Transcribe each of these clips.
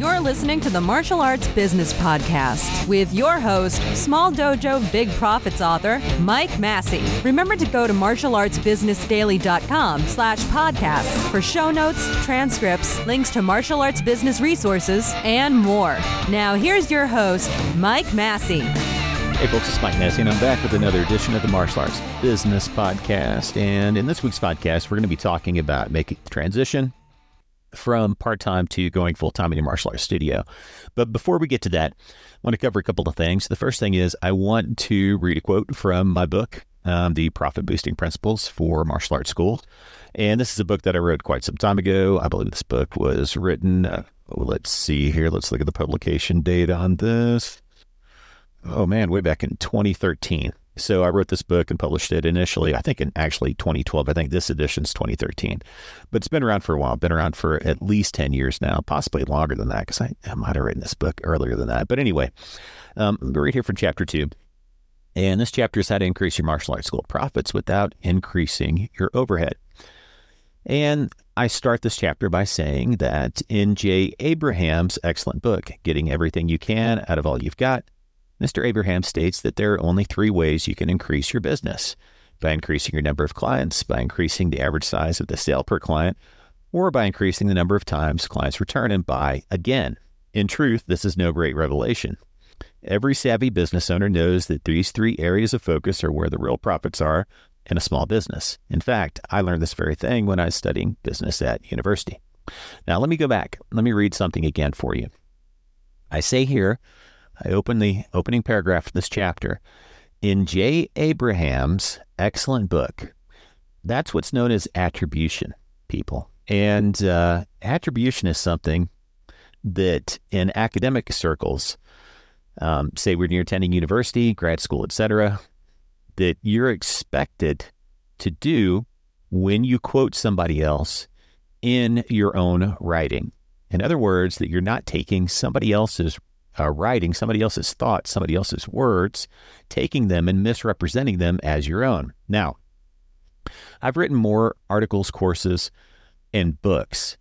You're listening to the Martial Arts Business Podcast with your host, Small Dojo Big Profits author, Mike Massey. Remember to go to martialartsbusinessdaily.com slash podcasts for show notes, transcripts, links to martial arts business resources, and more. Now here's your host, Mike Massey. Hey folks, it's Mike Massey, and I'm back with another edition of the Martial Arts Business Podcast. And in this week's podcast, we're going to be talking about making transition from part time to going full time in your martial arts studio. But before we get to that, I want to cover a couple of things. The first thing is I want to read a quote from my book, um, The Profit Boosting Principles for Martial Arts School. And this is a book that I wrote quite some time ago. I believe this book was written, uh, let's see here. Let's look at the publication date on this. Oh man, way back in 2013. So I wrote this book and published it initially, I think in actually 2012. I think this edition's 2013. But it's been around for a while, been around for at least 10 years now, possibly longer than that, because I, I might have written this book earlier than that. But anyway, um, we're right here from chapter two. And this chapter is how to increase your martial arts school profits without increasing your overhead. And I start this chapter by saying that in Jay Abraham's excellent book, Getting Everything You Can Out of All You've Got, Mr. Abraham states that there are only three ways you can increase your business by increasing your number of clients, by increasing the average size of the sale per client, or by increasing the number of times clients return and buy again. In truth, this is no great revelation. Every savvy business owner knows that these three areas of focus are where the real profits are in a small business. In fact, I learned this very thing when I was studying business at university. Now, let me go back. Let me read something again for you. I say here I open the opening paragraph of this chapter in Jay Abraham's excellent book. That's what's known as attribution, people. And uh, attribution is something that in academic circles, um, say when you're attending university, grad school, etc., that you're expected to do when you quote somebody else in your own writing. In other words, that you're not taking somebody else's uh, writing somebody else's thoughts, somebody else's words, taking them and misrepresenting them as your own. Now, I've written more articles, courses, and books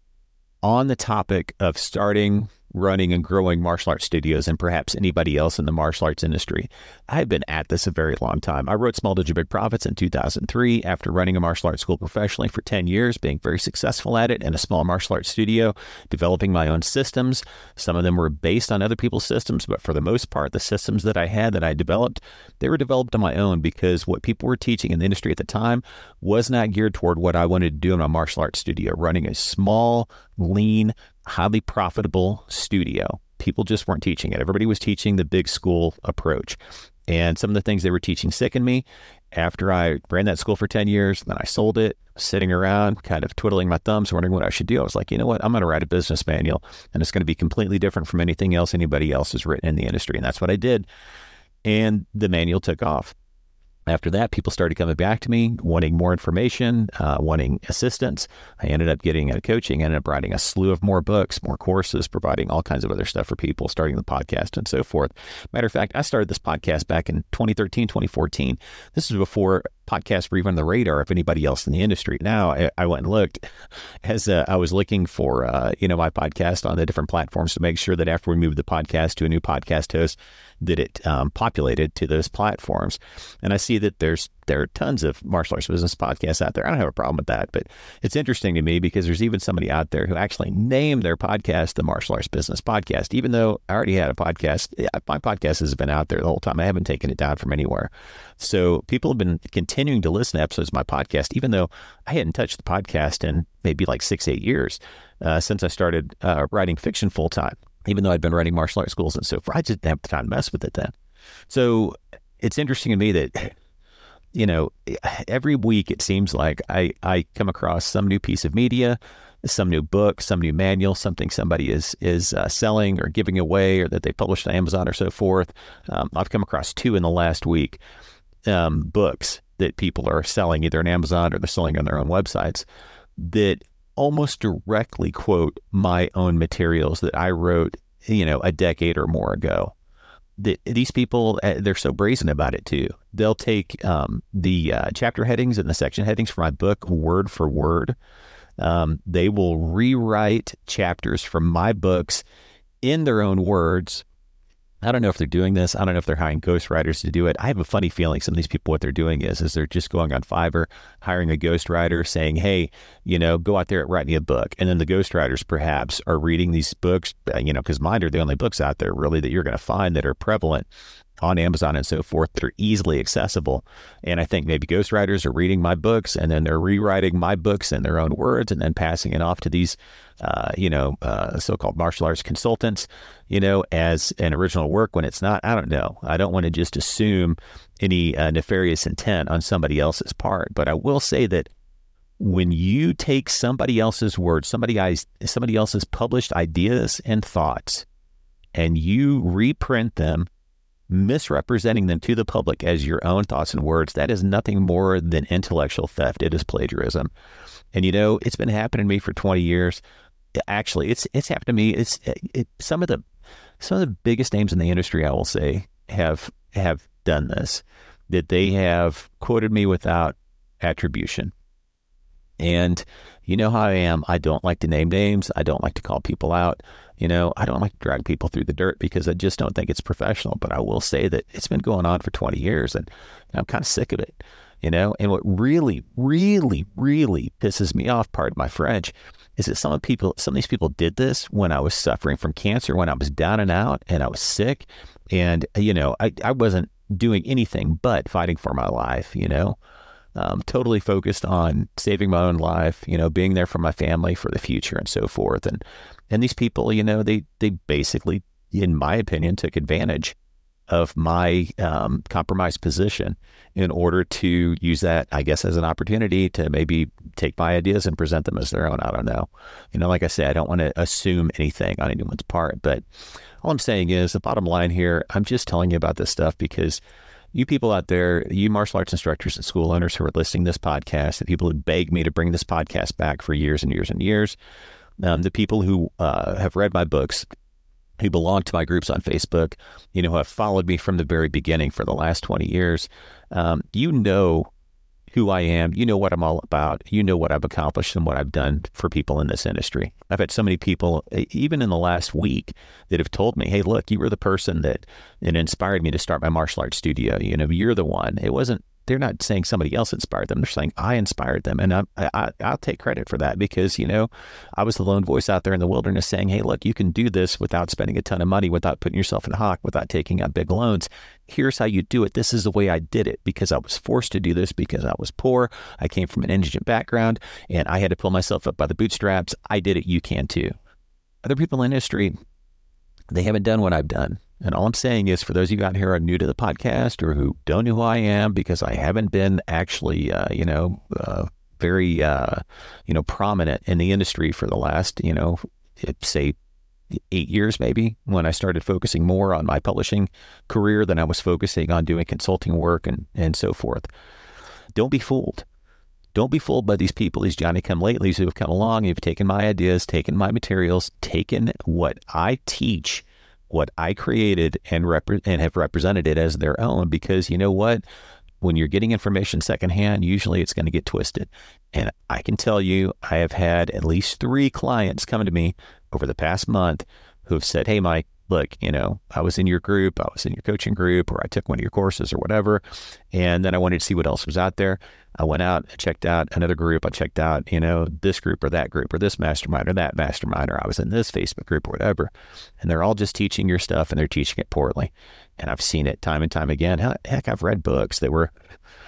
on the topic of starting running and growing martial arts studios and perhaps anybody else in the martial arts industry. I've been at this a very long time. I wrote Small Dojo Big Profits in 2003 after running a martial arts school professionally for 10 years, being very successful at it in a small martial arts studio, developing my own systems. Some of them were based on other people's systems, but for the most part, the systems that I had that I developed, they were developed on my own because what people were teaching in the industry at the time was not geared toward what I wanted to do in my martial arts studio, running a small, lean, highly profitable studio. People just weren't teaching it. Everybody was teaching the big school approach. And some of the things they were teaching sickened me. After I ran that school for 10 years, then I sold it, sitting around, kind of twiddling my thumbs, wondering what I should do. I was like, you know what? I'm going to write a business manual, and it's going to be completely different from anything else anybody else has written in the industry. And that's what I did. And the manual took off. After that, people started coming back to me, wanting more information, uh, wanting assistance. I ended up getting a coaching, ended up writing a slew of more books, more courses, providing all kinds of other stuff for people, starting the podcast and so forth. Matter of fact, I started this podcast back in 2013, 2014. This was before podcasts were even on the radar of anybody else in the industry. Now I, I went and looked as uh, I was looking for, uh, you know, my podcast on the different platforms to make sure that after we moved the podcast to a new podcast host, that it um, populated to those platforms. And I see that there's there are tons of martial arts business podcasts out there. I don't have a problem with that, but it's interesting to me because there's even somebody out there who actually named their podcast the Martial Arts Business Podcast, even though I already had a podcast. My podcast has been out there the whole time. I haven't taken it down from anywhere. So people have been continuing to listen to episodes of my podcast, even though I hadn't touched the podcast in maybe like six, eight years uh, since I started uh, writing fiction full time. Even though I'd been writing martial arts schools and so forth, I just didn't have the time to mess with it then. So it's interesting to me that you know, every week it seems like I, I come across some new piece of media, some new book, some new manual, something somebody is is uh, selling or giving away, or that they published on Amazon or so forth. Um, I've come across two in the last week um, books that people are selling either on Amazon or they're selling on their own websites that almost directly quote my own materials that I wrote, you know, a decade or more ago the, these people uh, they're so brazen about it too. They'll take um, the uh, chapter headings and the section headings for my book word for word. Um, they will rewrite chapters from my books in their own words, I don't know if they're doing this. I don't know if they're hiring ghostwriters to do it. I have a funny feeling some of these people, what they're doing is, is they're just going on Fiverr, hiring a ghostwriter, saying, "Hey, you know, go out there and write me a book." And then the ghostwriters perhaps are reading these books, uh, you know, because mine are the only books out there really that you're going to find that are prevalent on Amazon and so forth that are easily accessible. And I think maybe ghostwriters are reading my books and then they're rewriting my books in their own words and then passing it off to these, uh, you know, uh, so-called martial arts consultants, you know, as an original work when it's not. I don't know. I don't want to just assume any uh, nefarious intent on somebody else's part, but I will say that when you take somebody else's words, somebody somebody else's published ideas and thoughts, and you reprint them misrepresenting them to the public as your own thoughts and words, that is nothing more than intellectual theft. It is plagiarism. And you know, it's been happening to me for 20 years. Actually, it's it's happened to me. It's it, some of the some of the biggest names in the industry, I will say, have have done this. That they have quoted me without attribution. And you know how I am. I don't like to name names. I don't like to call people out. You know, I don't like to drag people through the dirt because I just don't think it's professional. But I will say that it's been going on for 20 years and I'm kind of sick of it. You know, and what really, really, really pisses me off, pardon my French, is that some of people, some of these people did this when I was suffering from cancer, when I was down and out and I was sick. And, you know, I, I wasn't doing anything but fighting for my life, you know um, totally focused on saving my own life, you know, being there for my family for the future and so forth. And and these people, you know, they they basically, in my opinion, took advantage of my um, compromised position in order to use that, I guess, as an opportunity to maybe take my ideas and present them as their own. I don't know. You know, like I said, I don't want to assume anything on anyone's part, but all I'm saying is the bottom line here, I'm just telling you about this stuff because you people out there, you martial arts instructors and school owners who are listening to this podcast, the people who begged me to bring this podcast back for years and years and years, um, the people who uh, have read my books, who belong to my groups on Facebook, you know, who have followed me from the very beginning for the last 20 years, um, you know who I am. You know what I'm all about. You know what I've accomplished and what I've done for people in this industry. I've had so many people, even in the last week, that have told me, "Hey, look, you were the person that it inspired me to start my martial arts studio. You know, you're the one. It wasn't they're not saying somebody else inspired them. They're saying I inspired them, and I, I I'll take credit for that because you know I was the lone voice out there in the wilderness saying, "Hey, look, you can do this without spending a ton of money, without putting yourself in hock, without taking out big loans. Here's how you do it. This is the way I did it because I was forced to do this because I was poor. I came from an indigent background, and I had to pull myself up by the bootstraps. I did it. You can too. Other people in industry, they haven't done what I've done. And all I'm saying is, for those of you out here who are new to the podcast or who don't know who I am, because I haven't been actually, uh, you know, uh, very, uh, you know, prominent in the industry for the last, you know, say eight years maybe when I started focusing more on my publishing career than I was focusing on doing consulting work and, and so forth. Don't be fooled. Don't be fooled by these people, these Johnny come latelys who have come along, who've taken my ideas, taken my materials, taken what I teach what I created and rep- and have represented it as their own because you know what? When you're getting information secondhand usually it's going to get twisted. And I can tell you I have had at least 3 clients come to me over the past month who have said hey Mike look, you know, I was in your group, I was in your coaching group, or I took one of your courses or whatever. And then I wanted to see what else was out there. I went out, I checked out another group. I checked out, you know, this group or that group or this mastermind or that mastermind, or I was in this Facebook group or whatever. And they're all just teaching your stuff and they're teaching it poorly. And I've seen it time and time again. Heck, I've read books that were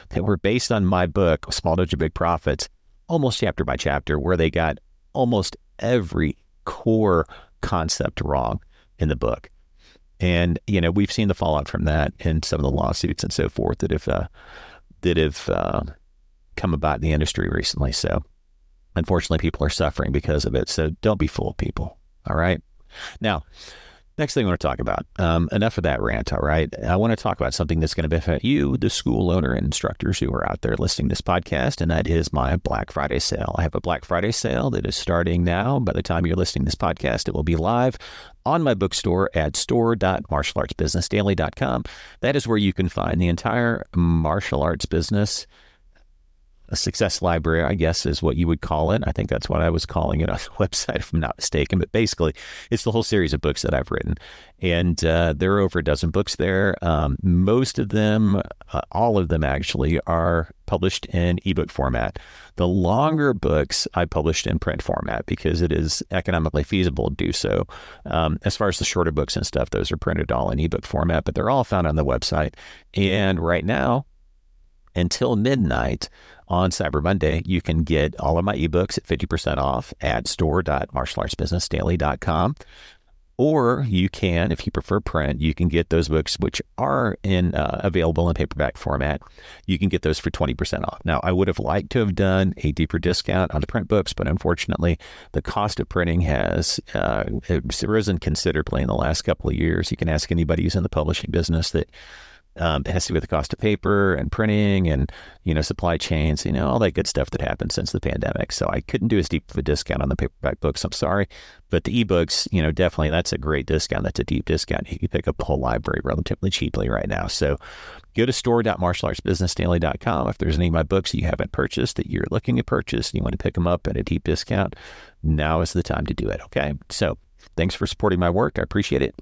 that were based on my book, Small Dojo Big Profits, almost chapter by chapter, where they got almost every core concept wrong in the book. And you know we've seen the fallout from that in some of the lawsuits and so forth that have uh, that have uh, come about in the industry recently. So unfortunately, people are suffering because of it. So don't be fooled, people. All right. Now, Next thing I want to talk about. Um, enough of that rant, all right? I want to talk about something that's going to benefit you, the school owner and instructors who are out there listening to this podcast, and that is my Black Friday sale. I have a Black Friday sale that is starting now. By the time you're listening to this podcast, it will be live on my bookstore at store.martialartsbusinessdaily.com. That is where you can find the entire martial arts business a success library, I guess is what you would call it. I think that's what I was calling it on the website, if I'm not mistaken. But basically, it's the whole series of books that I've written. And uh, there are over a dozen books there. Um, most of them, uh, all of them actually, are published in ebook format. The longer books I published in print format because it is economically feasible to do so. Um, as far as the shorter books and stuff, those are printed all in ebook format, but they're all found on the website. And right now, until midnight on Cyber Monday, you can get all of my ebooks at 50% off at store.martialartsbusinessdaily.com. Or you can, if you prefer print, you can get those books, which are in uh, available in paperback format. You can get those for 20% off. Now, I would have liked to have done a deeper discount on the print books, but unfortunately, the cost of printing has uh, risen considerably in the last couple of years. You can ask anybody who's in the publishing business that um, it has to do with the cost of paper and printing and you know supply chains, you know all that good stuff that happened since the pandemic. So I couldn't do as deep of a discount on the paperback books. I'm sorry, but the ebooks, you know, definitely that's a great discount. That's a deep discount. You can pick up the whole library relatively cheaply right now. So go to store.martialartsbusinessdaily.com. If there's any of my books you haven't purchased that you're looking to purchase and you want to pick them up at a deep discount, now is the time to do it. Okay, so thanks for supporting my work. I appreciate it.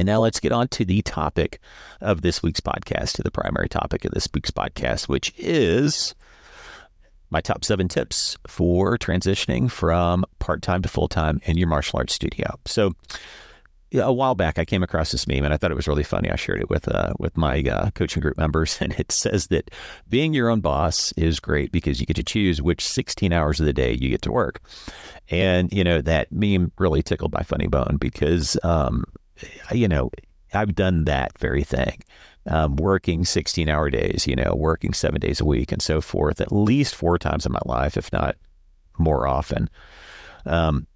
And now let's get on to the topic of this week's podcast, to the primary topic of this week's podcast, which is my top seven tips for transitioning from part time to full time in your martial arts studio. So, a while back, I came across this meme and I thought it was really funny. I shared it with uh, with my uh, coaching group members, and it says that being your own boss is great because you get to choose which 16 hours of the day you get to work. And you know that meme really tickled my funny bone because um, you know, I've done that very thing. Um, working 16 hour days, you know, working seven days a week and so forth, at least four times in my life, if not more often, um,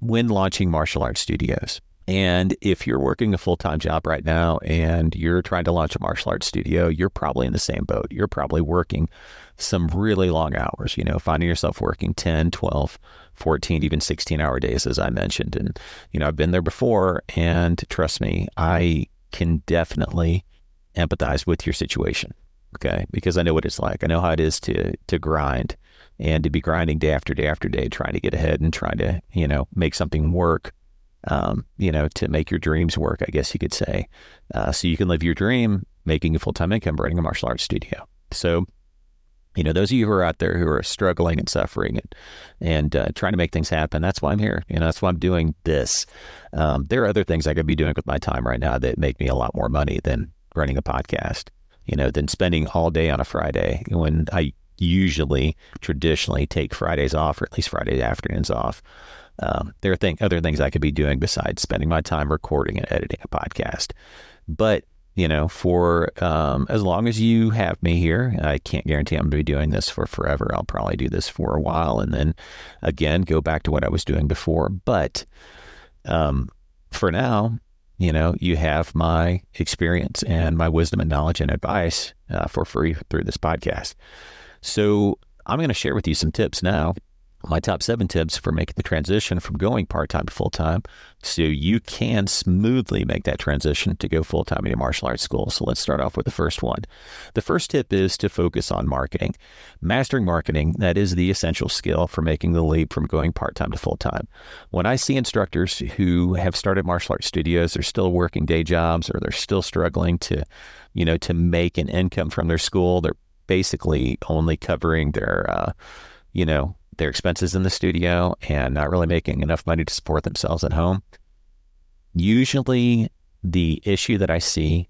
when launching martial arts studios. And if you're working a full time job right now and you're trying to launch a martial arts studio, you're probably in the same boat. You're probably working some really long hours, you know, finding yourself working 10, 12, 14, even 16 hour days, as I mentioned. And, you know, I've been there before. And trust me, I can definitely empathize with your situation. Okay. Because I know what it's like. I know how it is to, to grind and to be grinding day after day after day, trying to get ahead and trying to, you know, make something work um, you know, to make your dreams work, I guess you could say. Uh, so you can live your dream making a full time income running a martial arts studio. So, you know, those of you who are out there who are struggling and suffering and, and uh, trying to make things happen, that's why I'm here. You know, that's why I'm doing this. Um, there are other things I could be doing with my time right now that make me a lot more money than running a podcast, you know, than spending all day on a Friday when I usually traditionally take Fridays off or at least Friday afternoons off. Um, there are th- other things I could be doing besides spending my time recording and editing a podcast. But you know, for um, as long as you have me here, I can't guarantee I'm going to be doing this for forever. I'll probably do this for a while and then again go back to what I was doing before. But um, for now, you know, you have my experience and my wisdom and knowledge and advice uh, for free through this podcast. So I'm going to share with you some tips now my top seven tips for making the transition from going part time to full time so you can smoothly make that transition to go full time in your martial arts school. So let's start off with the first one. The first tip is to focus on marketing. Mastering marketing, that is the essential skill for making the leap from going part time to full time. When I see instructors who have started martial arts studios, they're still working day jobs or they're still struggling to, you know, to make an income from their school, they're basically only covering their, uh, you know, their expenses in the studio and not really making enough money to support themselves at home. Usually, the issue that I see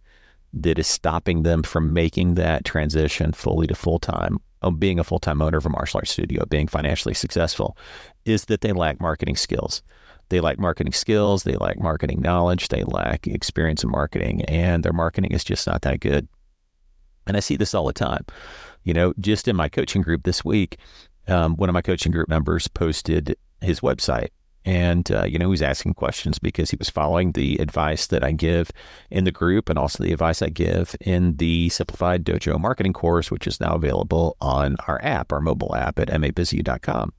that is stopping them from making that transition fully to full time, of oh, being a full time owner of a martial arts studio, being financially successful, is that they lack marketing skills. They lack marketing skills, they lack marketing knowledge, they lack experience in marketing, and their marketing is just not that good. And I see this all the time. You know, just in my coaching group this week, um, one of my coaching group members posted his website. And, uh, you know, he was asking questions because he was following the advice that I give in the group and also the advice I give in the Simplified Dojo Marketing course, which is now available on our app, our mobile app at mabizu.com.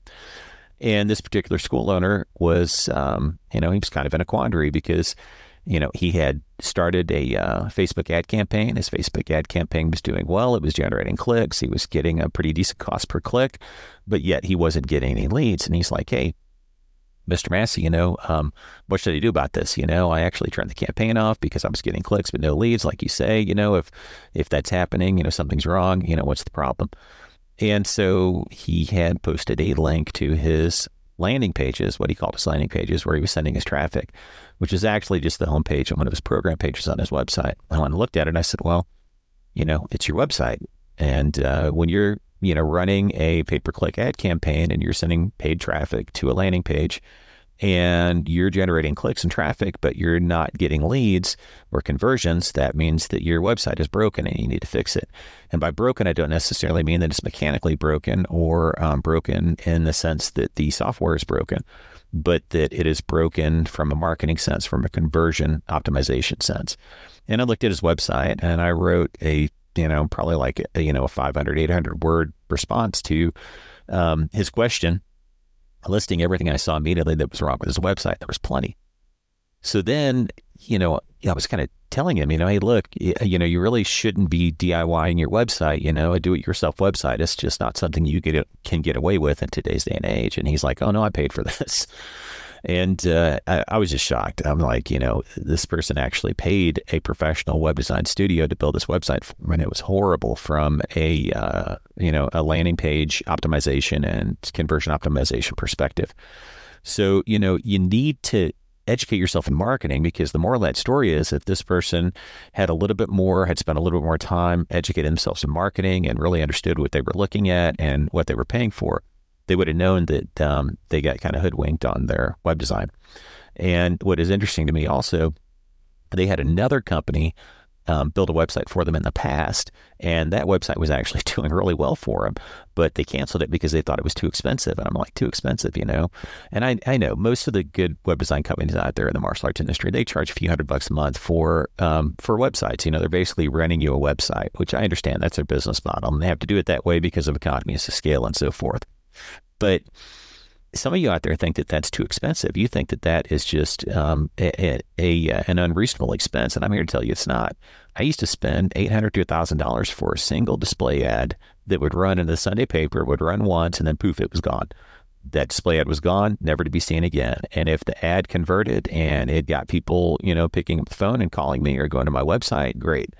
And this particular school owner was, um, you know, he was kind of in a quandary because you know, he had started a uh, Facebook ad campaign. His Facebook ad campaign was doing well. It was generating clicks. He was getting a pretty decent cost per click, but yet he wasn't getting any leads. And he's like, hey, Mr. Massey, you know, um, what should I do about this? You know, I actually turned the campaign off because I was getting clicks but no leads, like you say. You know, if if that's happening, you know, something's wrong. You know, what's the problem? And so he had posted a link to his landing pages, what he called his landing pages, where he was sending his traffic, which is actually just the homepage on one of his program pages on his website. And when I looked at it, and I said, well, you know, it's your website. And uh, when you're, you know, running a pay per click ad campaign and you're sending paid traffic to a landing page, and you're generating clicks and traffic, but you're not getting leads or conversions, that means that your website is broken and you need to fix it. And by broken, I don't necessarily mean that it's mechanically broken or um, broken in the sense that the software is broken, but that it is broken from a marketing sense, from a conversion optimization sense. And I looked at his website and I wrote a, you know, probably like, a, you know, a 500, 800 word response to um, his question listing everything I saw immediately that was wrong with his website. There was plenty. So then, you know, I was kind of telling him, you know, hey, look, you know, you really shouldn't be DIYing your website. You know, a do-it-yourself website. It's just not something you get can get away with in today's day and age. And he's like, oh no, I paid for this. And uh, I, I, was just shocked. I'm like, you know, this person actually paid a professional web design studio to build this website for, and it was horrible from a, uh, you know, a landing page optimization and conversion optimization perspective. So, you know, you need to educate yourself in marketing because the moral of that story is if this person had a little bit more, had spent a little bit more time educating themselves in marketing and really understood what they were looking at and what they were paying for, they would have known that um, they got kind of hoodwinked on their web design. And what is interesting to me also, they had another company um, build a website for them in the past, and that website was actually doing really well for them, but they canceled it because they thought it was too expensive. And I'm like, too expensive, you know? And I, I know most of the good web design companies out there in the martial arts industry, they charge a few hundred bucks a month for um, for websites. You know, they're basically renting you a website, which I understand that's their business model, and they have to do it that way because of economies of scale and so forth. But some of you out there think that that's too expensive. You think that that is just um, a, a, a, an unreasonable expense, and I'm here to tell you it's not. I used to spend eight hundred to thousand dollars for a single display ad that would run in the Sunday paper, would run once, and then poof, it was gone. That display ad was gone, never to be seen again. And if the ad converted and it got people, you know, picking up the phone and calling me or going to my website, great.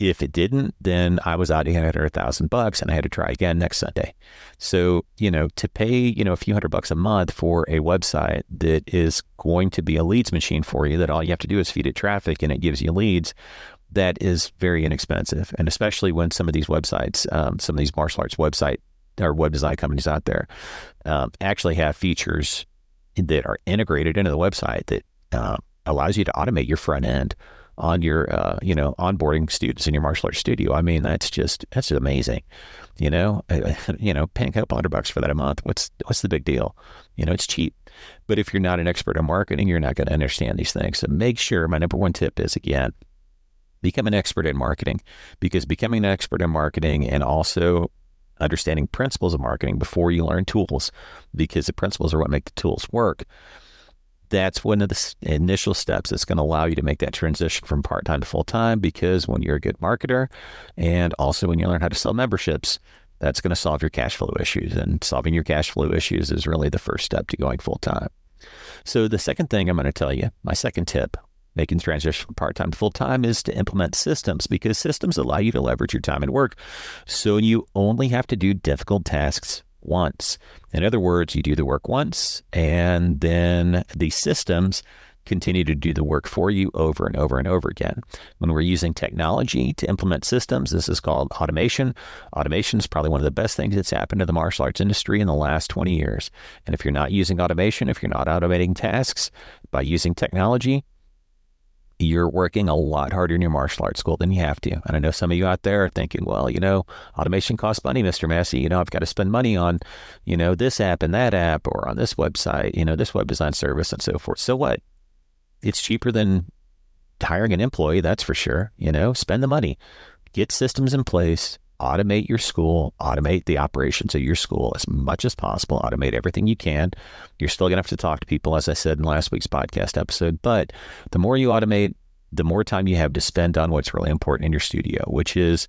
If it didn't, then I was out a hundred or a thousand bucks and I had to try again next Sunday. So, you know, to pay, you know, a few hundred bucks a month for a website that is going to be a leads machine for you, that all you have to do is feed it traffic and it gives you leads, that is very inexpensive. And especially when some of these websites, um, some of these martial arts website or web design companies out there um, actually have features that are integrated into the website that uh, allows you to automate your front end on your uh, you know onboarding students in your martial arts studio. I mean, that's just that's amazing. You know, you know, paying a couple hundred bucks for that a month. What's what's the big deal? You know, it's cheap. But if you're not an expert in marketing, you're not going to understand these things. So make sure. My number one tip is again, become an expert in marketing, because becoming an expert in marketing and also understanding principles of marketing before you learn tools, because the principles are what make the tools work that's one of the initial steps that's going to allow you to make that transition from part time to full time. Because when you're a good marketer and also when you learn how to sell memberships, that's going to solve your cash flow issues. And solving your cash flow issues is really the first step to going full time. So, the second thing I'm going to tell you, my second tip, making the transition from part time to full time, is to implement systems because systems allow you to leverage your time and work. So, you only have to do difficult tasks once. In other words, you do the work once, and then the systems continue to do the work for you over and over and over again. When we're using technology to implement systems, this is called automation. Automation is probably one of the best things that's happened to the martial arts industry in the last 20 years. And if you're not using automation, if you're not automating tasks by using technology, you're working a lot harder in your martial arts school than you have to. And I know some of you out there are thinking, well, you know, automation costs money, Mr. Massey. You know, I've got to spend money on, you know, this app and that app or on this website, you know, this web design service and so forth. So what? It's cheaper than hiring an employee, that's for sure. You know, spend the money, get systems in place, automate your school, automate the operations of your school as much as possible, automate everything you can. You're still going to have to talk to people, as I said in last week's podcast episode, but the more you automate, the more time you have to spend on what's really important in your studio, which is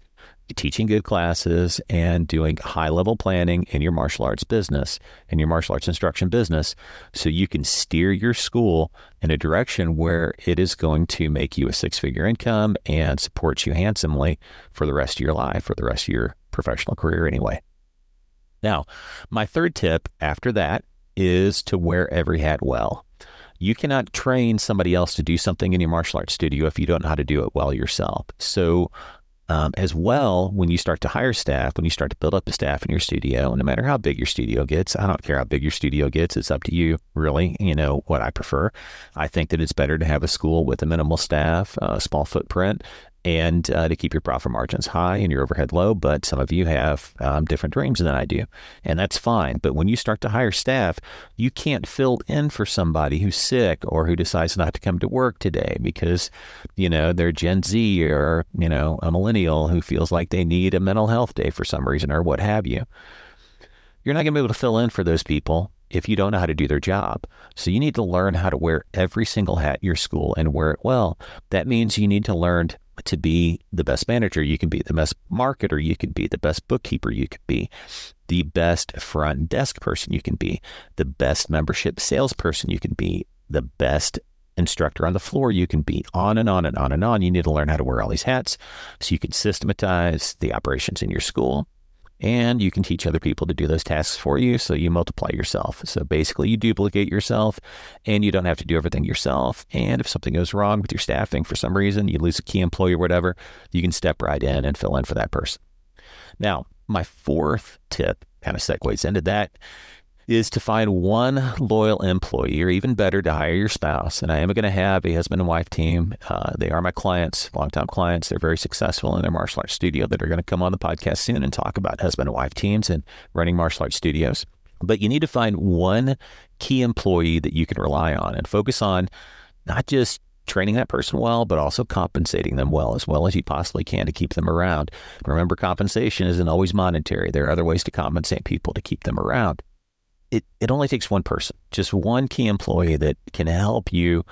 teaching good classes and doing high level planning in your martial arts business and your martial arts instruction business so you can steer your school in a direction where it is going to make you a six figure income and support you handsomely for the rest of your life, for the rest of your professional career, anyway. Now, my third tip after that is to wear every hat well. You cannot train somebody else to do something in your martial arts studio if you don't know how to do it well yourself. So, um, as well, when you start to hire staff, when you start to build up the staff in your studio, and no matter how big your studio gets, I don't care how big your studio gets, it's up to you, really. You know what I prefer. I think that it's better to have a school with a minimal staff, a small footprint, and uh, to keep your profit margins high and your overhead low. But some of you have um, different dreams than I do, and that's fine. But when you start to hire staff, you can't fill in for somebody who's sick or who decides not to come to work today because, you know, they're Gen Z or, you know, a millennial who feels like they need a mental health day for some reason or what have you. You're not going to be able to fill in for those people if you don't know how to do their job. So you need to learn how to wear every single hat your school and wear it well. That means you need to learn to be the best manager you can be, the best marketer you can be, the best bookkeeper you can be, the best front desk person you can be, the best membership salesperson you can be, the best instructor on the floor you can be, on and on and on and on. You need to learn how to wear all these hats so you can systematize the operations in your school and you can teach other people to do those tasks for you. So you multiply yourself. So basically, you duplicate yourself and you don't have to do everything yourself. And if something goes wrong with your staffing for some reason, you lose a key employee or whatever, you can step right in and fill in for that person. Now, my fourth tip kind of segues into that is to find one loyal employee, or even better, to hire your spouse. And I am going to have a husband and wife team. Uh, they are my clients, longtime clients. They're very successful in their martial arts studio that are going to come on the podcast soon and talk about husband and wife teams and running martial arts studios. But you need to find one key employee that you can rely on and focus on not just training that person well, but also compensating them well, as well as you possibly can to keep them around. Remember, compensation isn't always monetary. There are other ways to compensate people to keep them around it, it only takes one person, just one key employee that can help you,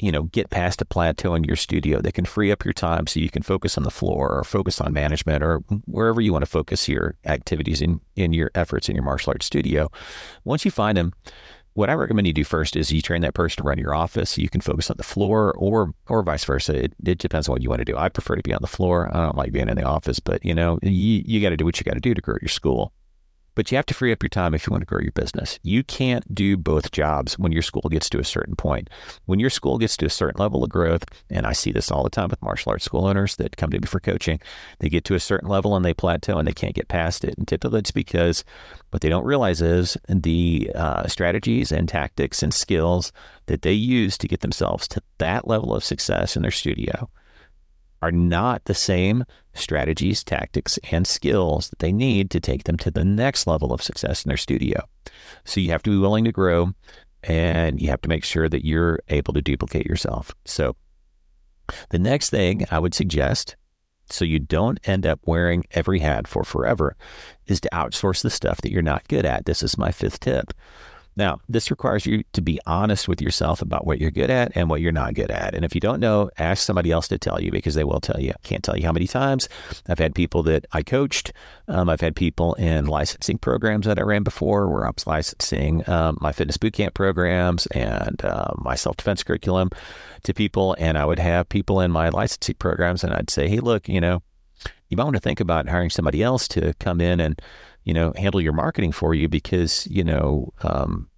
you know, get past a plateau in your studio that can free up your time so you can focus on the floor or focus on management or wherever you want to focus your activities in, in your efforts in your martial arts studio. Once you find them, what I recommend you do first is you train that person to run your office so you can focus on the floor or or vice versa. It, it depends on what you want to do. I prefer to be on the floor. I don't like being in the office, but you know, you, you got to do what you got to do to grow your school. But you have to free up your time if you want to grow your business. You can't do both jobs when your school gets to a certain point. When your school gets to a certain level of growth, and I see this all the time with martial arts school owners that come to me for coaching, they get to a certain level and they plateau and they can't get past it. And typically it's because what they don't realize is the uh, strategies and tactics and skills that they use to get themselves to that level of success in their studio are not the same strategies, tactics, and skills that they need to take them to the next level of success in their studio. So you have to be willing to grow and you have to make sure that you're able to duplicate yourself. So the next thing I would suggest so you don't end up wearing every hat for forever is to outsource the stuff that you're not good at. This is my fifth tip. Now, this requires you to be honest with yourself about what you're good at and what you're not good at. And if you don't know, ask somebody else to tell you because they will tell you. I can't tell you how many times I've had people that I coached. Um, I've had people in licensing programs that I ran before where I was licensing um, my fitness bootcamp programs and uh, my self defense curriculum to people. And I would have people in my licensing programs and I'd say, hey, look, you know, you might want to think about hiring somebody else to come in and you know, handle your marketing for you because, you know, um,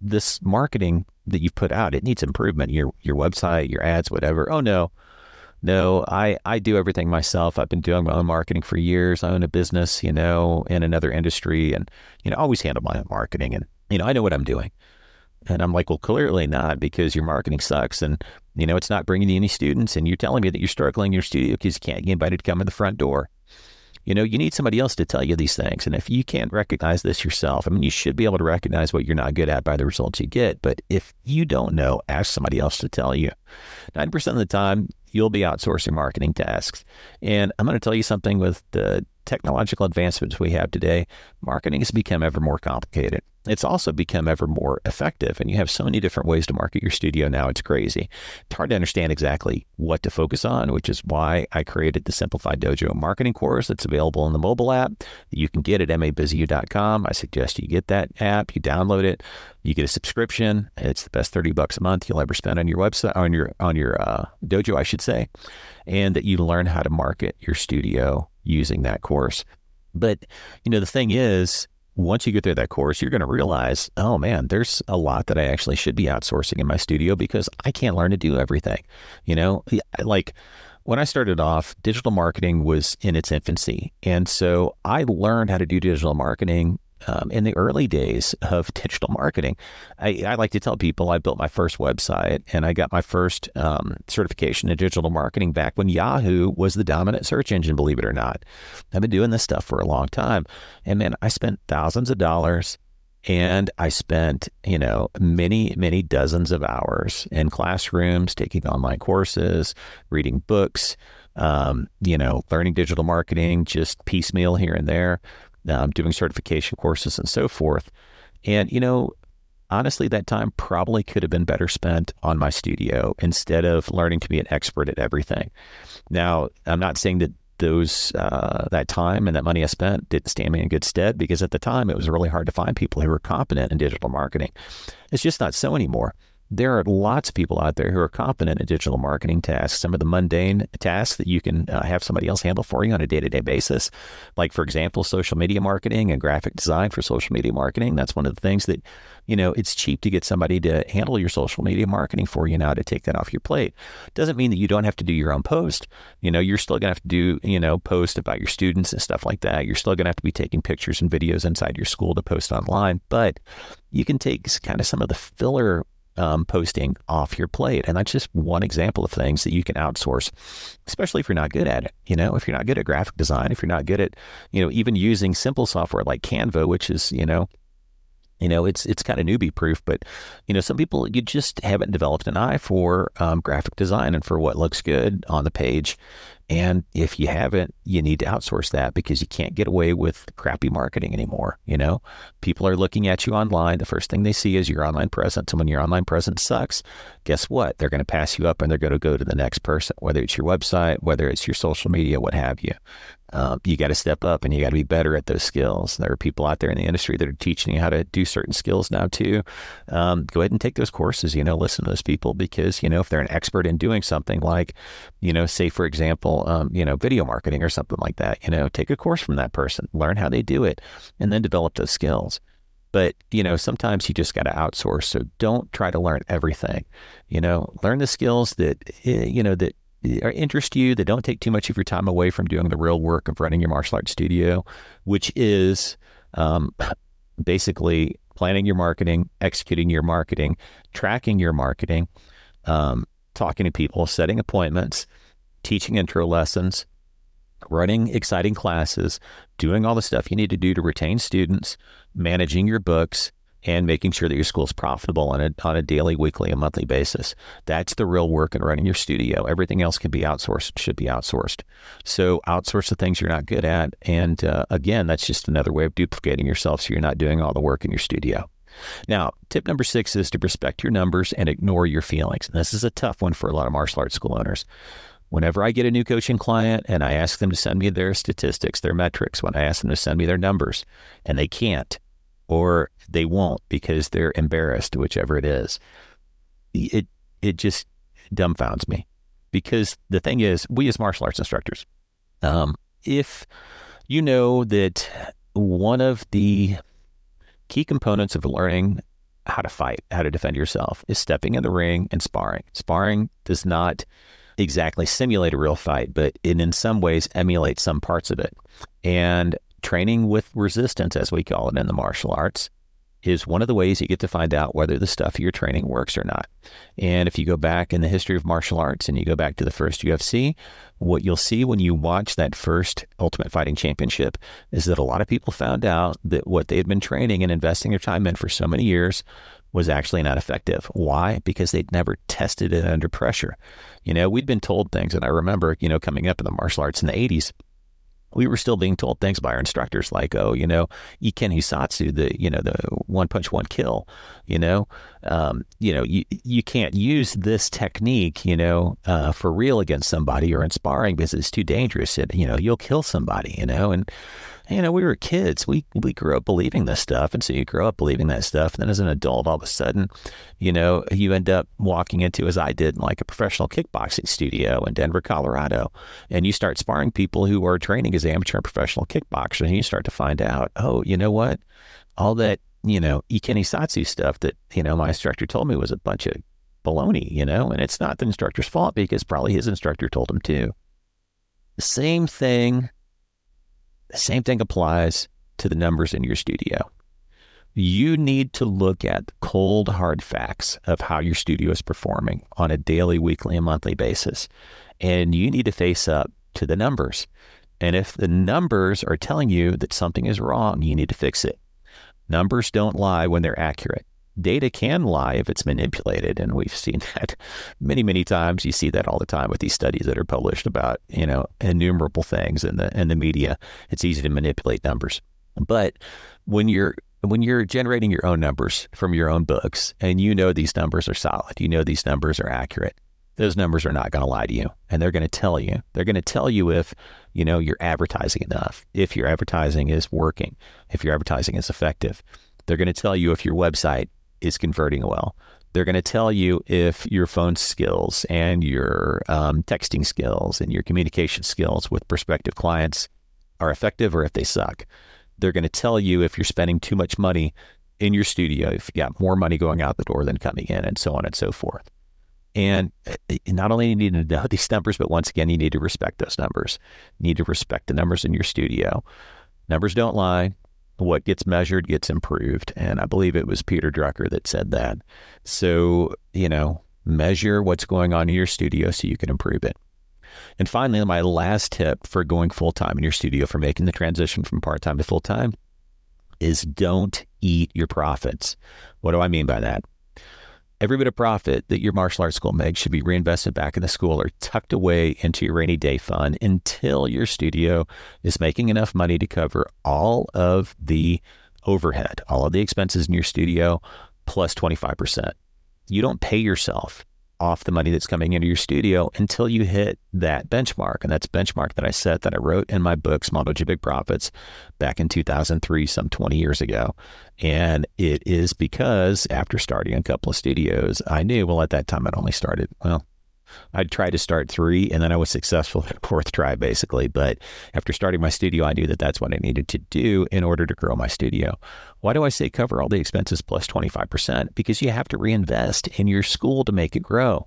this marketing that you've put out, it needs improvement. Your your website, your ads, whatever. Oh no. No, I, I do everything myself. I've been doing my own marketing for years. I own a business, you know, in another industry and, you know, always handle my own marketing and, you know, I know what I'm doing. And I'm like, well, clearly not because your marketing sucks and, you know, it's not bringing you any students and you're telling me that you're struggling in your studio because you can't get anybody to come in the front door. You know, you need somebody else to tell you these things. And if you can't recognize this yourself, I mean, you should be able to recognize what you're not good at by the results you get. But if you don't know, ask somebody else to tell you. 90% of the time, you'll be outsourcing marketing tasks. And I'm going to tell you something with the technological advancements we have today, marketing has become ever more complicated. It's also become ever more effective, and you have so many different ways to market your studio now. It's crazy. It's hard to understand exactly what to focus on, which is why I created the Simplified Dojo marketing course that's available in the mobile app. You can get at mabizu.com. I suggest you get that app, you download it, you get a subscription. It's the best thirty bucks a month you'll ever spend on your website on your on your uh, dojo, I should say, and that you learn how to market your studio using that course. But you know the thing is once you get through that course, you're going to realize, oh man, there's a lot that I actually should be outsourcing in my studio because I can't learn to do everything. You know, like when I started off, digital marketing was in its infancy. And so I learned how to do digital marketing um, in the early days of digital marketing. I, I, like to tell people I built my first website and I got my first um, certification in digital marketing back when Yahoo was the dominant search engine, believe it or not. I've been doing this stuff for a long time. And man, I spent thousands of dollars and I spent, you know, many, many dozens of hours in classrooms, taking online courses, reading books, um, you know, learning digital marketing, just piecemeal here and there um, doing certification courses and so forth. And, you know, honestly, that time probably could have been better spent on my studio instead of learning to be an expert at everything. Now, I'm not saying that those uh, that time and that money I spent didn't stand me in good stead because at the time it was really hard to find people who were competent in digital marketing. It's just not so anymore there are lots of people out there who are competent in digital marketing tasks, some of the mundane tasks that you can uh, have somebody else handle for you on a day to day basis. Like, for example, social media marketing and graphic design for social media marketing. That's one of the things that, you know, it's cheap to get somebody to handle your social media marketing for you now to take that off your plate. Doesn't mean that you don't have to do your own post. You know, you're still going to have to do, you know, post about your students and stuff like that. You're still going to have to be taking pictures and videos inside your school to post online, but you can take kind of some of the filler um, posting off your plate. And that's just one example of things that you can outsource, especially if you're not good at it. You know, if you're not good at graphic design, if you're not good at, you know, even using simple software like Canva, which is, you know, you know, it's it's kind of newbie proof, but you know, some people you just haven't developed an eye for um, graphic design and for what looks good on the page. And if you haven't, you need to outsource that because you can't get away with crappy marketing anymore. You know, people are looking at you online. The first thing they see is your online presence. And when your online presence sucks, guess what? They're going to pass you up and they're going to go to the next person, whether it's your website, whether it's your social media, what have you. Um, you got to step up and you got to be better at those skills. There are people out there in the industry that are teaching you how to do certain skills now too. Um, go ahead and take those courses. You know, listen to those people because you know if they're an expert in doing something like, you know, say for example, um, you know, video marketing or something like that. You know, take a course from that person, learn how they do it, and then develop those skills. But you know, sometimes you just got to outsource. So don't try to learn everything. You know, learn the skills that eh, you know that interest you, that don't take too much of your time away from doing the real work of running your martial arts studio, which is um, basically planning your marketing, executing your marketing, tracking your marketing, um, talking to people, setting appointments, teaching intro lessons, running exciting classes, doing all the stuff you need to do to retain students, managing your books, and making sure that your school is profitable on a, on a daily, weekly, and monthly basis. That's the real work in running your studio. Everything else can be outsourced, should be outsourced. So outsource the things you're not good at. And uh, again, that's just another way of duplicating yourself so you're not doing all the work in your studio. Now, tip number six is to respect your numbers and ignore your feelings. And this is a tough one for a lot of martial arts school owners. Whenever I get a new coaching client and I ask them to send me their statistics, their metrics, when I ask them to send me their numbers, and they can't, or they won't because they're embarrassed, whichever it is. It it just dumbfounds me because the thing is, we as martial arts instructors, um, if you know that one of the key components of learning how to fight, how to defend yourself, is stepping in the ring and sparring. Sparring does not exactly simulate a real fight, but it in some ways emulates some parts of it. And training with resistance, as we call it in the martial arts, is one of the ways you get to find out whether the stuff you're training works or not. And if you go back in the history of martial arts and you go back to the first UFC, what you'll see when you watch that first Ultimate Fighting Championship is that a lot of people found out that what they had been training and investing their time in for so many years was actually not effective. Why? Because they'd never tested it under pressure. You know, we'd been told things, and I remember, you know, coming up in the martial arts in the 80s, we were still being told things by our instructors like, oh, you know, Ikken Hissatsu, the, you know, the one punch, one kill, you know, um, you know, you, you can't use this technique, you know, uh, for real against somebody or in sparring because it's too dangerous. It, you know, you'll kill somebody, you know, and, you know, we were kids. We we grew up believing this stuff, and so you grow up believing that stuff. And then as an adult, all of a sudden, you know, you end up walking into, as I did, like a professional kickboxing studio in Denver, Colorado, and you start sparring people who are training as amateur and professional kickboxers, and you start to find out, oh, you know what, all that you know, Ikken Hissatsu stuff that you know my instructor told me was a bunch of baloney, you know, and it's not the instructor's fault because probably his instructor told him to. The same thing the same thing applies to the numbers in your studio. You need to look at cold, hard facts of how your studio is performing on a daily, weekly, and monthly basis. And you need to face up to the numbers. And if the numbers are telling you that something is wrong, you need to fix it. Numbers don't lie when they're accurate data can lie if it's manipulated. And we've seen that many, many times. You see that all the time with these studies that are published about, you know, innumerable things in the in the media. It's easy to manipulate numbers. But when you're when you're generating your own numbers from your own books and you know these numbers are solid, you know these numbers are accurate, those numbers are not going to lie to you and they're going to tell you. They're going to tell you if, you know, you're advertising enough, if your advertising is working, if your advertising is effective. They're going to tell you if your website is converting well. They're going to tell you if your phone skills and your um, texting skills and your communication skills with prospective clients are effective or if they suck. They're going to tell you if you're spending too much money in your studio, if you got more money going out the door than coming in, and so on and so forth. And eh, not only do you need to know these numbers, but once again, you need to respect those numbers. You need to respect the numbers in your studio. Numbers don't lie what gets measured gets improved. And I believe it was Peter Drucker that said that. So, you know, measure what's going on in your studio so you can improve it. And finally, my last tip for going full time in your studio for making the transition from part time to full time is don't eat your profits. What do I mean by that? Every bit of profit that your martial arts school makes should be reinvested back in the school or tucked away into your rainy day fund until your studio is making enough money to cover all of the overhead, all of the expenses in your studio, plus 25%. You don't pay yourself off the money that's coming into your studio until you hit that benchmark. And that's benchmark that I set that I wrote in my book, Small Dojo Big Profits, back in 2003, some 20 years ago. And it is because after starting a couple of studios, I knew, well, at that time I'd only started, well, I'd try to start three and then I was successful at fourth try basically. But after starting my studio, I knew that that's what I needed to do in order to grow my studio. Why do I say cover all the expenses plus 25%? Because you have to reinvest in your school to make it grow.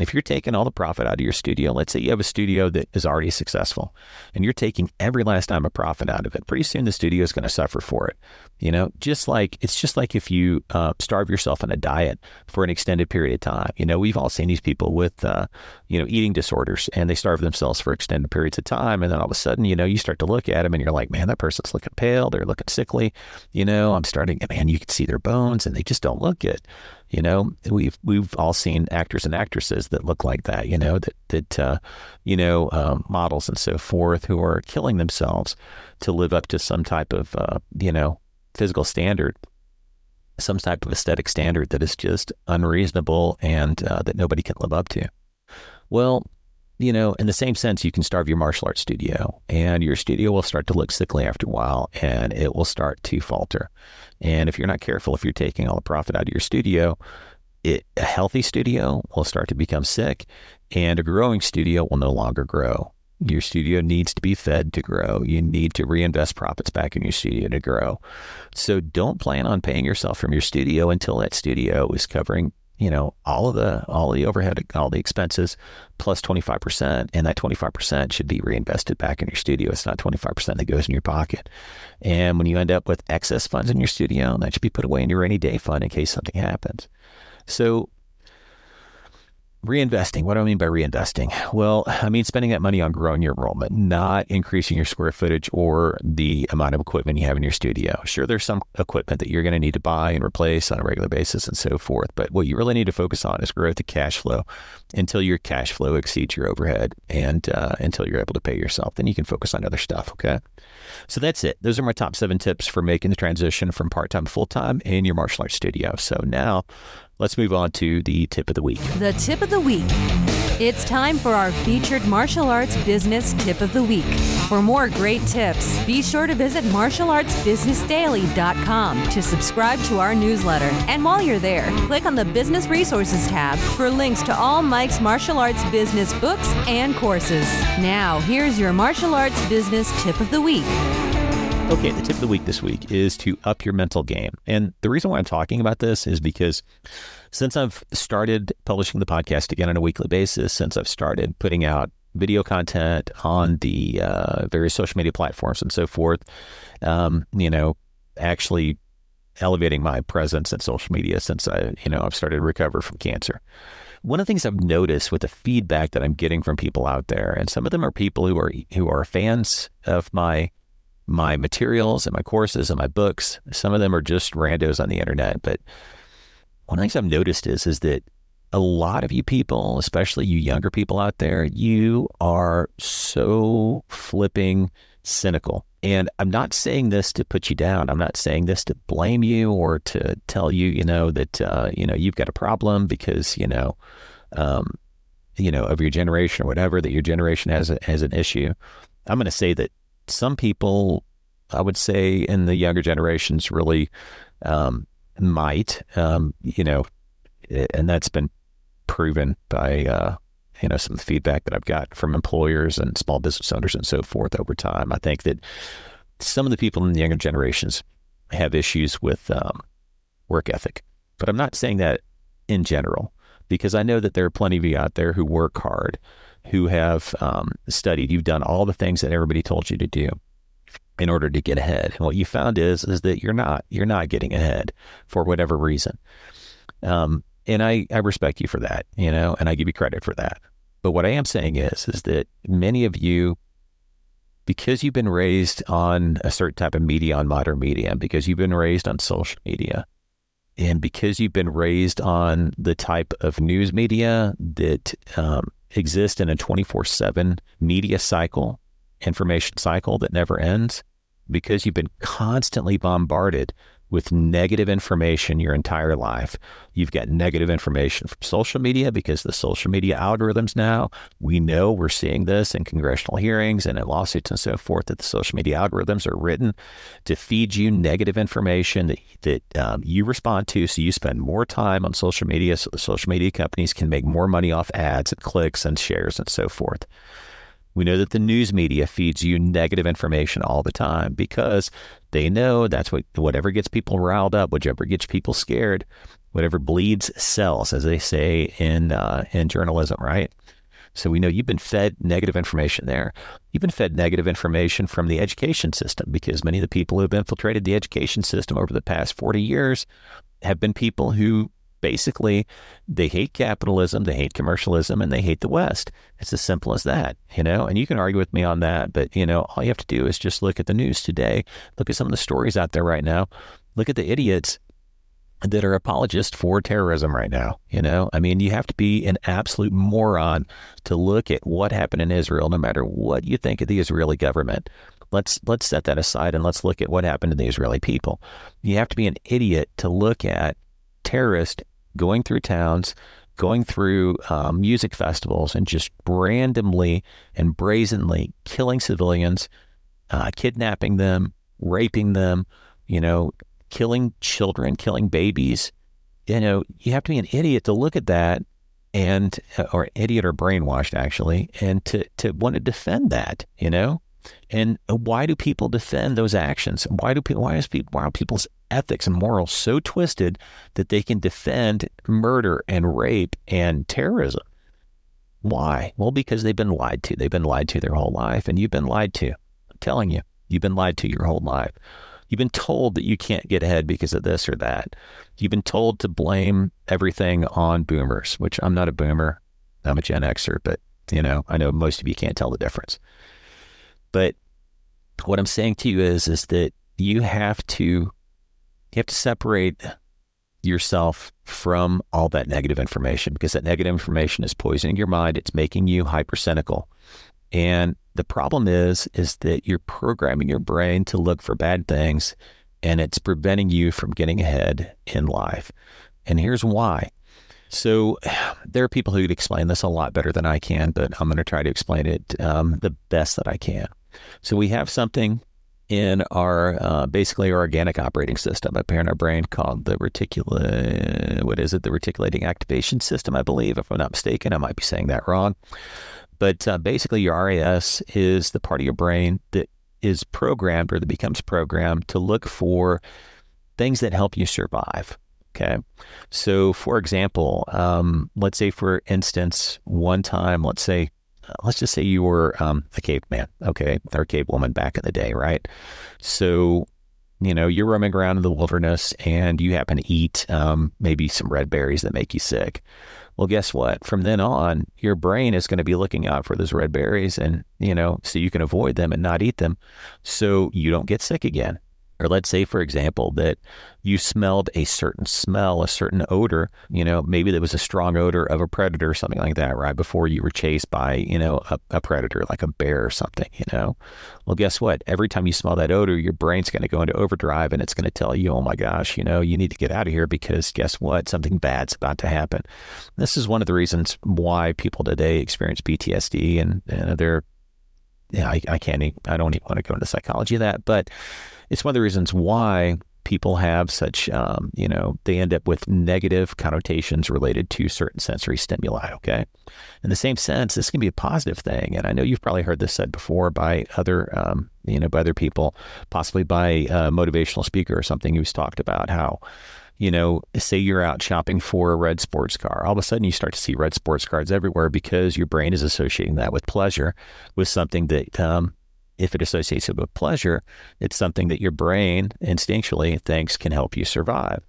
If you're taking all the profit out of your studio, let's say you have a studio that is already successful and you're taking every last dime of profit out of it, pretty soon the studio is going to suffer for it. You know, just like it's just like if you uh, starve yourself on a diet for an extended period of time. You know, we've all seen these people with, uh, you know, eating disorders and they starve themselves for extended periods of time. And then all of a sudden, you know, you start to look at them and you're like, man, that person's looking pale. They're looking sickly. You know, I'm starting, man, you can see their bones and they just don't look good. You know, we've we've all seen actors and actresses that look like that. You know, that that uh, you know um, models and so forth who are killing themselves to live up to some type of uh, you know physical standard, some type of aesthetic standard that is just unreasonable and uh, that nobody can live up to. Well, you know, in the same sense, you can starve your martial arts studio and your studio will start to look sickly after a while and it will start to falter. And if you're not careful, if you're taking all the profit out of your studio, it, a healthy studio will start to become sick and a growing studio will no longer grow. Your studio needs to be fed to grow. You need to reinvest profits back in your studio to grow. So don't plan on paying yourself from your studio until that studio is covering you know, all of the all the overhead, all the expenses, plus twenty five percent, and that twenty five percent should be reinvested back in your studio. It's not twenty five percent that goes in your pocket. And when you end up with excess funds in your studio, that should be put away in your rainy day fund in case something happens. So Reinvesting. What do I mean by reinvesting? Well, I mean spending that money on growing your enrollment, not increasing your square footage or the amount of equipment you have in your studio. Sure, there's some equipment that you're going to need to buy and replace on a regular basis and so forth. But what you really need to focus on is growth of cash flow until your cash flow exceeds your overhead and uh, until you're able to pay yourself. Then you can focus on other stuff. Okay. So that's it. Those are my top seven tips for making the transition from part time to full time in your martial arts studio. So now Let's move on to the tip of the week. The tip of the week. It's time for our featured martial arts business tip of the week. For more great tips, be sure to visit martialartsbusinessdaily.com to subscribe to our newsletter. And while you're there, click on the Business Resources tab for links to all Mike's martial arts business books and courses. Now, here's your martial arts business tip of the week. Okay, the tip of the week this week is to up your mental game. And the reason why I'm talking about this is because since I've started publishing the podcast again on a weekly basis, since I've started putting out video content on the uh, various social media platforms and so forth, um, you know, actually elevating my presence in social media since I, you know, I've started to recover from cancer. One of the things I've noticed with the feedback that I'm getting from people out there, and some of them are people who are who are fans of my my materials and my courses and my books. Some of them are just randos on the internet, but one of the things I've noticed is is that a lot of you people, especially you younger people out there, you are so flipping cynical. And I'm not saying this to put you down. I'm not saying this to blame you or to tell you, you know, that uh, you know you've got a problem because you know, um, you know, of your generation or whatever that your generation has a, has an issue. I'm going to say that some people, I would say, in the younger generations, really um, might, um, you know, and that's been proven by uh, you know some of the feedback that I've got from employers and small business owners and so forth over time. I think that some of the people in the younger generations have issues with um, work ethic, but I'm not saying that in general because I know that there are plenty of you out there who work hard who have um, studied. You've done all the things that everybody told you to do in order to get ahead. And what you found is is that you're not you're not getting ahead for whatever reason. Um, and I, I respect you for that, you know, and I give you credit for that. But what I am saying is is that many of you because you've been raised on a certain type of media on modern media, and because you've been raised on social media, and because you've been raised on the type of news media that um, exist in a 24 7 media cycle, information cycle that never ends because you've been constantly bombarded with negative information your entire life. You've got negative information from social media because the social media algorithms now, we know we're seeing this in congressional hearings and in lawsuits and so forth that the social media algorithms are written to feed you negative information that, that um, you respond to. So you spend more time on social media so the social media companies can make more money off ads and clicks and shares and so forth. We know that the news media feeds you negative information all the time because they know that's what whatever gets people riled up, whatever gets people scared, whatever bleeds sells, as they say in uh, in journalism, right? So we know you've been fed negative information there. You've been fed negative information from the education system because many of the people who have infiltrated the education system over the past 40 years have been people who basically they hate capitalism, they hate commercialism, and they hate the West. It's as simple as that, you know. And you can argue with me on that, but you know, all you have to do is just look at the news today, look at some of the stories out there right now, look at the idiots that are apologists for terrorism right now. You know, I mean, you have to be an absolute moron to look at what happened in Israel, no matter what you think of the Israeli government. Let's let's set that aside and let's look at what happened to the Israeli people. You have to be an idiot to look at terrorists going through towns, going through um, music festivals, and just randomly and brazenly killing civilians, uh, kidnapping them, raping them, you know, killing children, killing babies. You know, you have to be an idiot to look at that and, uh, or idiot or brainwashed actually, and to, to want to defend that, you know? And why do people defend those actions? Why do people, why is people, why are people's ethics and morals so twisted that they can defend murder and rape and terrorism? Why? Well, because they've been lied to. They've been lied to their whole life, and you've been lied to. I'm telling you, you've been lied to your whole life. You've been told that you can't get ahead because of this or that. You've been told to blame everything on boomers, which I'm not a boomer. I'm a Gen Xer, but you know, I know most of you can't tell the difference. But what I'm saying to you is, is that you have to, you have to separate yourself from all that negative information because that negative information is poisoning your mind. It's making you hypercynical. And the problem is, is that you're programming your brain to look for bad things and it's preventing you from getting ahead in life. And here's why. So there are people who could explain this a lot better than I can, but I'm going to try to explain it um, the best that I can. So we have something in our uh, basically our organic operating system up here in our brain called the reticula. What is it? The reticulating activation system i believe if i'm not mistaken. I might be saying that wrong. But uh, basically your ras is the part of your brain that is programmed or that becomes programmed to look for things that help you survive okay? So for example um, let's say for instance one time let's say let's just say you were um, a caveman, okay, or a cave woman back in the day, right? So, you know, you're roaming around in the wilderness and you happen to eat um, maybe some red berries that make you sick. Well, guess what? From then on, your brain is going to be looking out for those red berries and, you know, so you can avoid them and not eat them so you don't get sick again. Or let's say, for example, that you smelled a certain smell, a certain odor, you know, maybe there was a strong odor of a predator or something like that, right? Before you were chased by, you know, a, a predator like a bear or something, you know? Well, guess what? Every time you smell that odor, your brain's going to go into overdrive and it's going to tell you, oh my gosh, you know, you need to get out of here because guess what? Something bad's about to happen. This is one of the reasons why people today experience PTSD and, and they're yeah, I, I can't, I don't even want to go into psychology of that, but it's one of the reasons why people have such, um, you know, they end up with negative connotations related to certain sensory stimuli. Okay. In the same sense, this can be a positive thing. And I know you've probably heard this said before by other, um, you know, by other people, possibly by a motivational speaker or something who's talked about how, you know, say you're out shopping for a red sports car. All of a sudden, you start to see red sports cars everywhere because your brain is associating that with pleasure, with something that um, if it associates it with pleasure, it's something that your brain instinctually thinks can help you survive.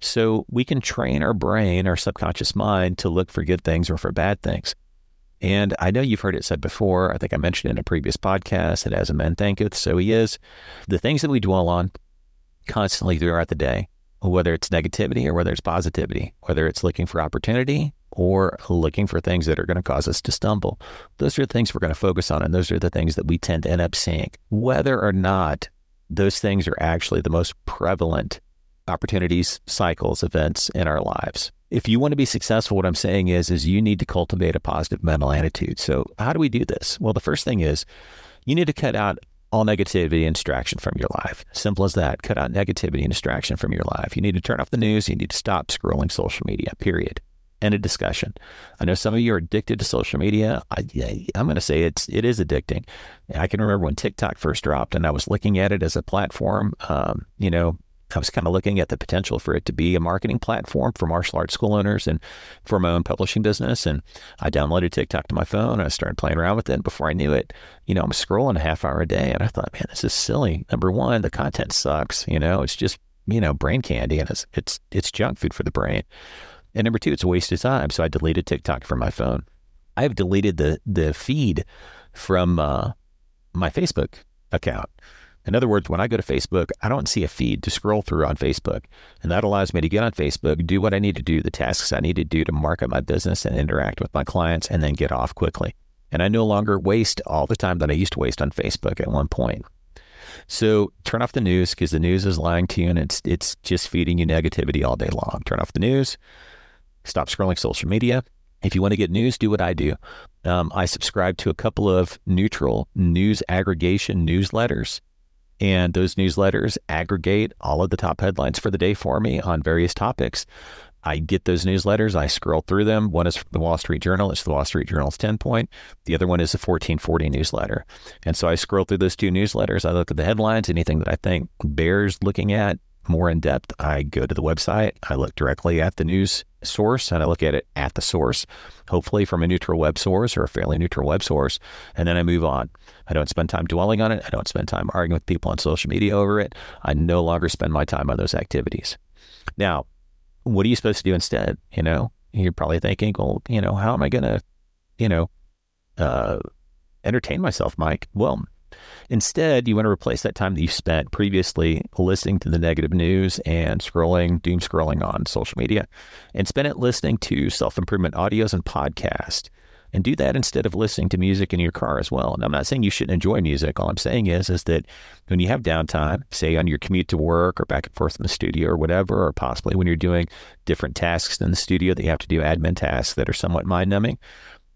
So we can train our brain, our subconscious mind, to look for good things or for bad things. And I know you've heard it said before. I think I mentioned in a previous podcast that as a man thinketh, so he is. The things that we dwell on constantly throughout the day, whether it's negativity or whether it's positivity, whether it's looking for opportunity or looking for things that are going to cause us to stumble. Those are the things we're going to focus on, and those are the things that we tend to end up seeing. Whether or not those things are actually the most prevalent opportunities, cycles, events in our lives. If you want to be successful, what I'm saying is, is you need to cultivate a positive mental attitude. So how do we do this? Well, the first thing is you need to cut out all negativity and distraction from your life. Simple as that. Cut out negativity and distraction from your life. You need to turn off the news. You need to stop scrolling social media, period end of discussion. I know some of you are addicted to social media. I, am going to say it's it is addicting. I can remember when TikTok first dropped, and I was looking at it as a platform. Um, you know, I was kind of looking at the potential for it to be a marketing platform for martial arts school owners and for my own publishing business. And I downloaded TikTok to my phone and I started playing around with it. And before I knew it, you know, I'm scrolling a half hour a day. And I thought, man, this is silly. Number one, the content sucks. You know, it's just, you know, brain candy and it's, it's, it's junk food for the brain. And number two, it's a waste of time. So I deleted TikTok from my phone. I've deleted the the feed from uh, my Facebook account. In other words, when I go to Facebook, I don't see a feed to scroll through on Facebook. And that allows me to get on Facebook, do what I need to do, the tasks I need to do to market my business and interact with my clients, and then get off quickly. And I no longer waste all the time that I used to waste on Facebook at one point. So turn off the news because the news is lying to you and it's it's just feeding you negativity all day long. Turn off the news, Stop scrolling social media. If you want to get news, do what I do. Um, I subscribe to a couple of neutral news aggregation newsletters. And those newsletters aggregate all of the top headlines for the day for me on various topics. I get those newsletters. I scroll through them. One is the Wall Street Journal. It's the Wall Street Journal's 10 point. The other one is the 1440 newsletter. And so I scroll through those two newsletters. I look at the headlines, anything that I think bears looking at more in depth. I go to the website. I look directly at the news source and I look at it at the source, hopefully from a neutral web source or a fairly neutral web source. And then I move on. I don't spend time dwelling on it. I don't spend time arguing with people on social media over it. I no longer spend my time on those activities. Now, what are you supposed to do instead? You know, You're probably thinking, well, you know, how am I going to, you know, uh, entertain myself, Mike? Well, instead, you want to replace that time that you spent previously listening to the negative news and scrolling, doom scrolling on social media, and spend it listening to self improvement audios and podcasts and do that instead of listening to music in your car as well. And I'm not saying you shouldn't enjoy music. All I'm saying is, is that when you have downtime, say on your commute to work or back and forth in the studio or whatever, or possibly when you're doing different tasks in the studio that you have to do admin tasks that are somewhat mind numbing,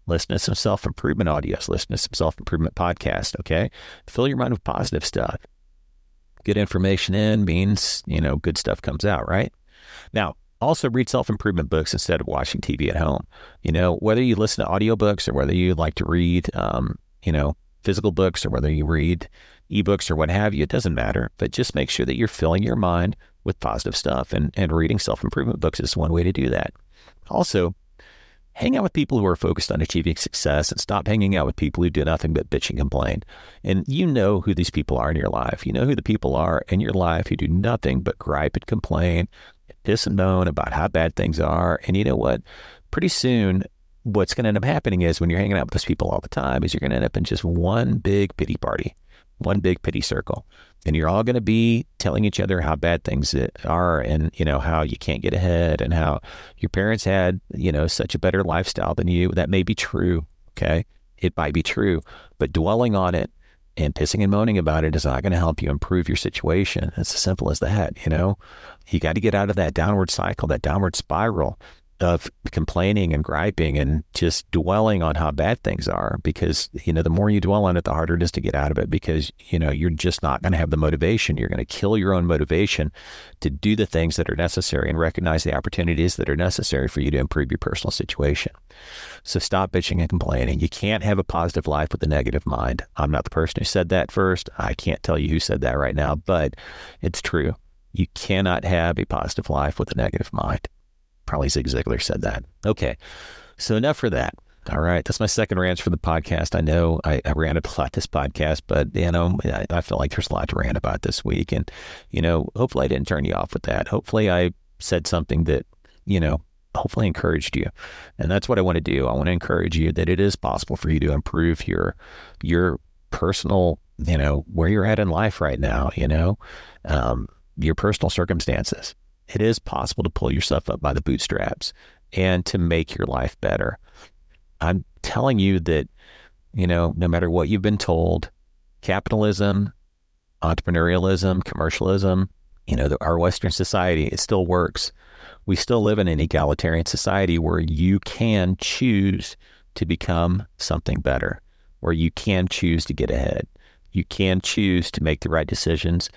listen to some self improvement audios, listen to some self improvement podcast. Okay. Fill your mind with positive stuff. Good information in means, you know, good stuff comes out, right? Now, also, read self improvement books instead of watching TV at home. You know, whether you listen to audiobooks or whether you like to read, um, you know, physical books or whether you read ebooks or what have you, it doesn't matter. But just make sure that you're filling your mind with positive stuff. And, and reading self improvement books is one way to do that. Also, hang out with people who are focused on achieving success and stop hanging out with people who do nothing but bitch and complain. And you know who these people are in your life. You know who the people are in your life who do nothing but gripe and complain piss and moan about how bad things are. And you know what? Pretty soon, what's going to end up happening is when you're hanging out with those people all the time, is you're going to end up in just one big pity party, one big pity circle. And you're all going to be telling each other how bad things are and, you know, how you can't get ahead and how your parents had, you know, such a better lifestyle than you. That may be true. Okay. It might be true, but dwelling on it and pissing and moaning about it is not going to help you improve your situation. It's as simple as that, you know? You got to get out of that downward cycle, that downward spiral of complaining and griping and just dwelling on how bad things are because you know the more you dwell on it the harder it is to get out of it because you know you're just not going to have the motivation. You're going to kill your own motivation to do the things that are necessary and recognize the opportunities that are necessary for you to improve your personal situation. So stop bitching and complaining. You can't have a positive life with a negative mind. I'm not the person who said that first. I can't tell you who said that right now but it's true. You cannot have a positive life with a negative mind Probably Zig Ziglar said that. Okay. So enough for that. All right. That's my second rant for the podcast. I know I, I ranted a lot this podcast, but, you know, I, I feel like there's a lot to rant about this week. And, you know, hopefully I didn't turn you off with that. Hopefully I said something that, you know, hopefully encouraged you. And that's what I want to do. I want to encourage you that it is possible for you to improve your, your personal, you know, where you're at in life right now, you know, um, your personal circumstances it is possible to pull yourself up by the bootstraps and to make your life better. I'm telling you that, you know, no matter what you've been told, capitalism, entrepreneurialism, commercialism, you know, our Western society, it still works. We still live in an egalitarian society where you can choose to become something better, where you can choose to get ahead. You can choose to make the right decisions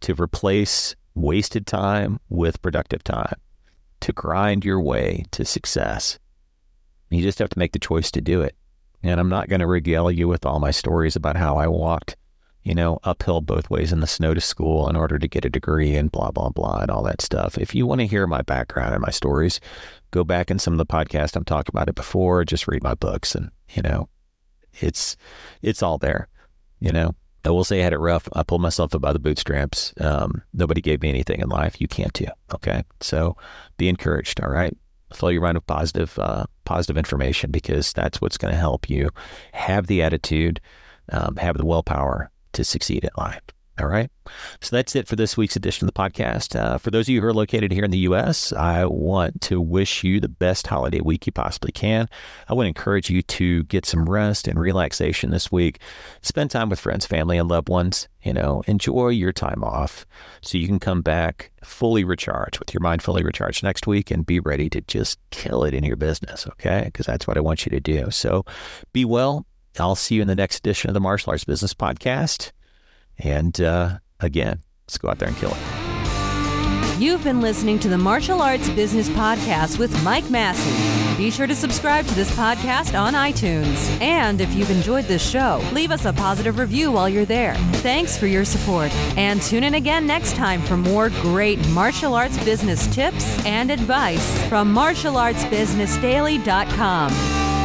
to replace wasted time with productive time to grind your way to success. You just have to make the choice to do it. And I'm not going to regale you with all my stories about how I walked, you know, uphill both ways in the snow to school in order to get a degree and blah, blah, blah, and all that stuff. If you want to hear my background and my stories, go back in some of the podcasts I'm talking about it before, just read my books and, you know, it's, it's all there, you know. I will say I had it rough. I pulled myself up by the bootstraps. Um, nobody gave me anything in life. You can't too. Okay. So be encouraged. All right. Fill your mind with positive, uh, positive information because that's what's going to help you have the attitude, um, have the willpower to succeed in life. All right. So that's it for this week's edition of the podcast. Uh, for those of you who are located here in the U.S., I want to wish you the best holiday week you possibly can. I want to encourage you to get some rest and relaxation this week. Spend time with friends, family, and loved ones. You know, enjoy your time off so you can come back fully recharged with your mind fully recharged next week and be ready to just kill it in your business. Okay. Because that's what I want you to do. So be well. I'll see you in the next edition of the Martial Arts Business Podcast. And uh, again, let's go out there and kill it. You've been listening to the Martial Arts Business Podcast with Mike Massie. Be sure to subscribe to this podcast on iTunes. And if you've enjoyed this show, leave us a positive review while you're there. Thanks for your support. And tune in again next time for more great martial arts business tips and advice from martialartsbusinessdaily.com.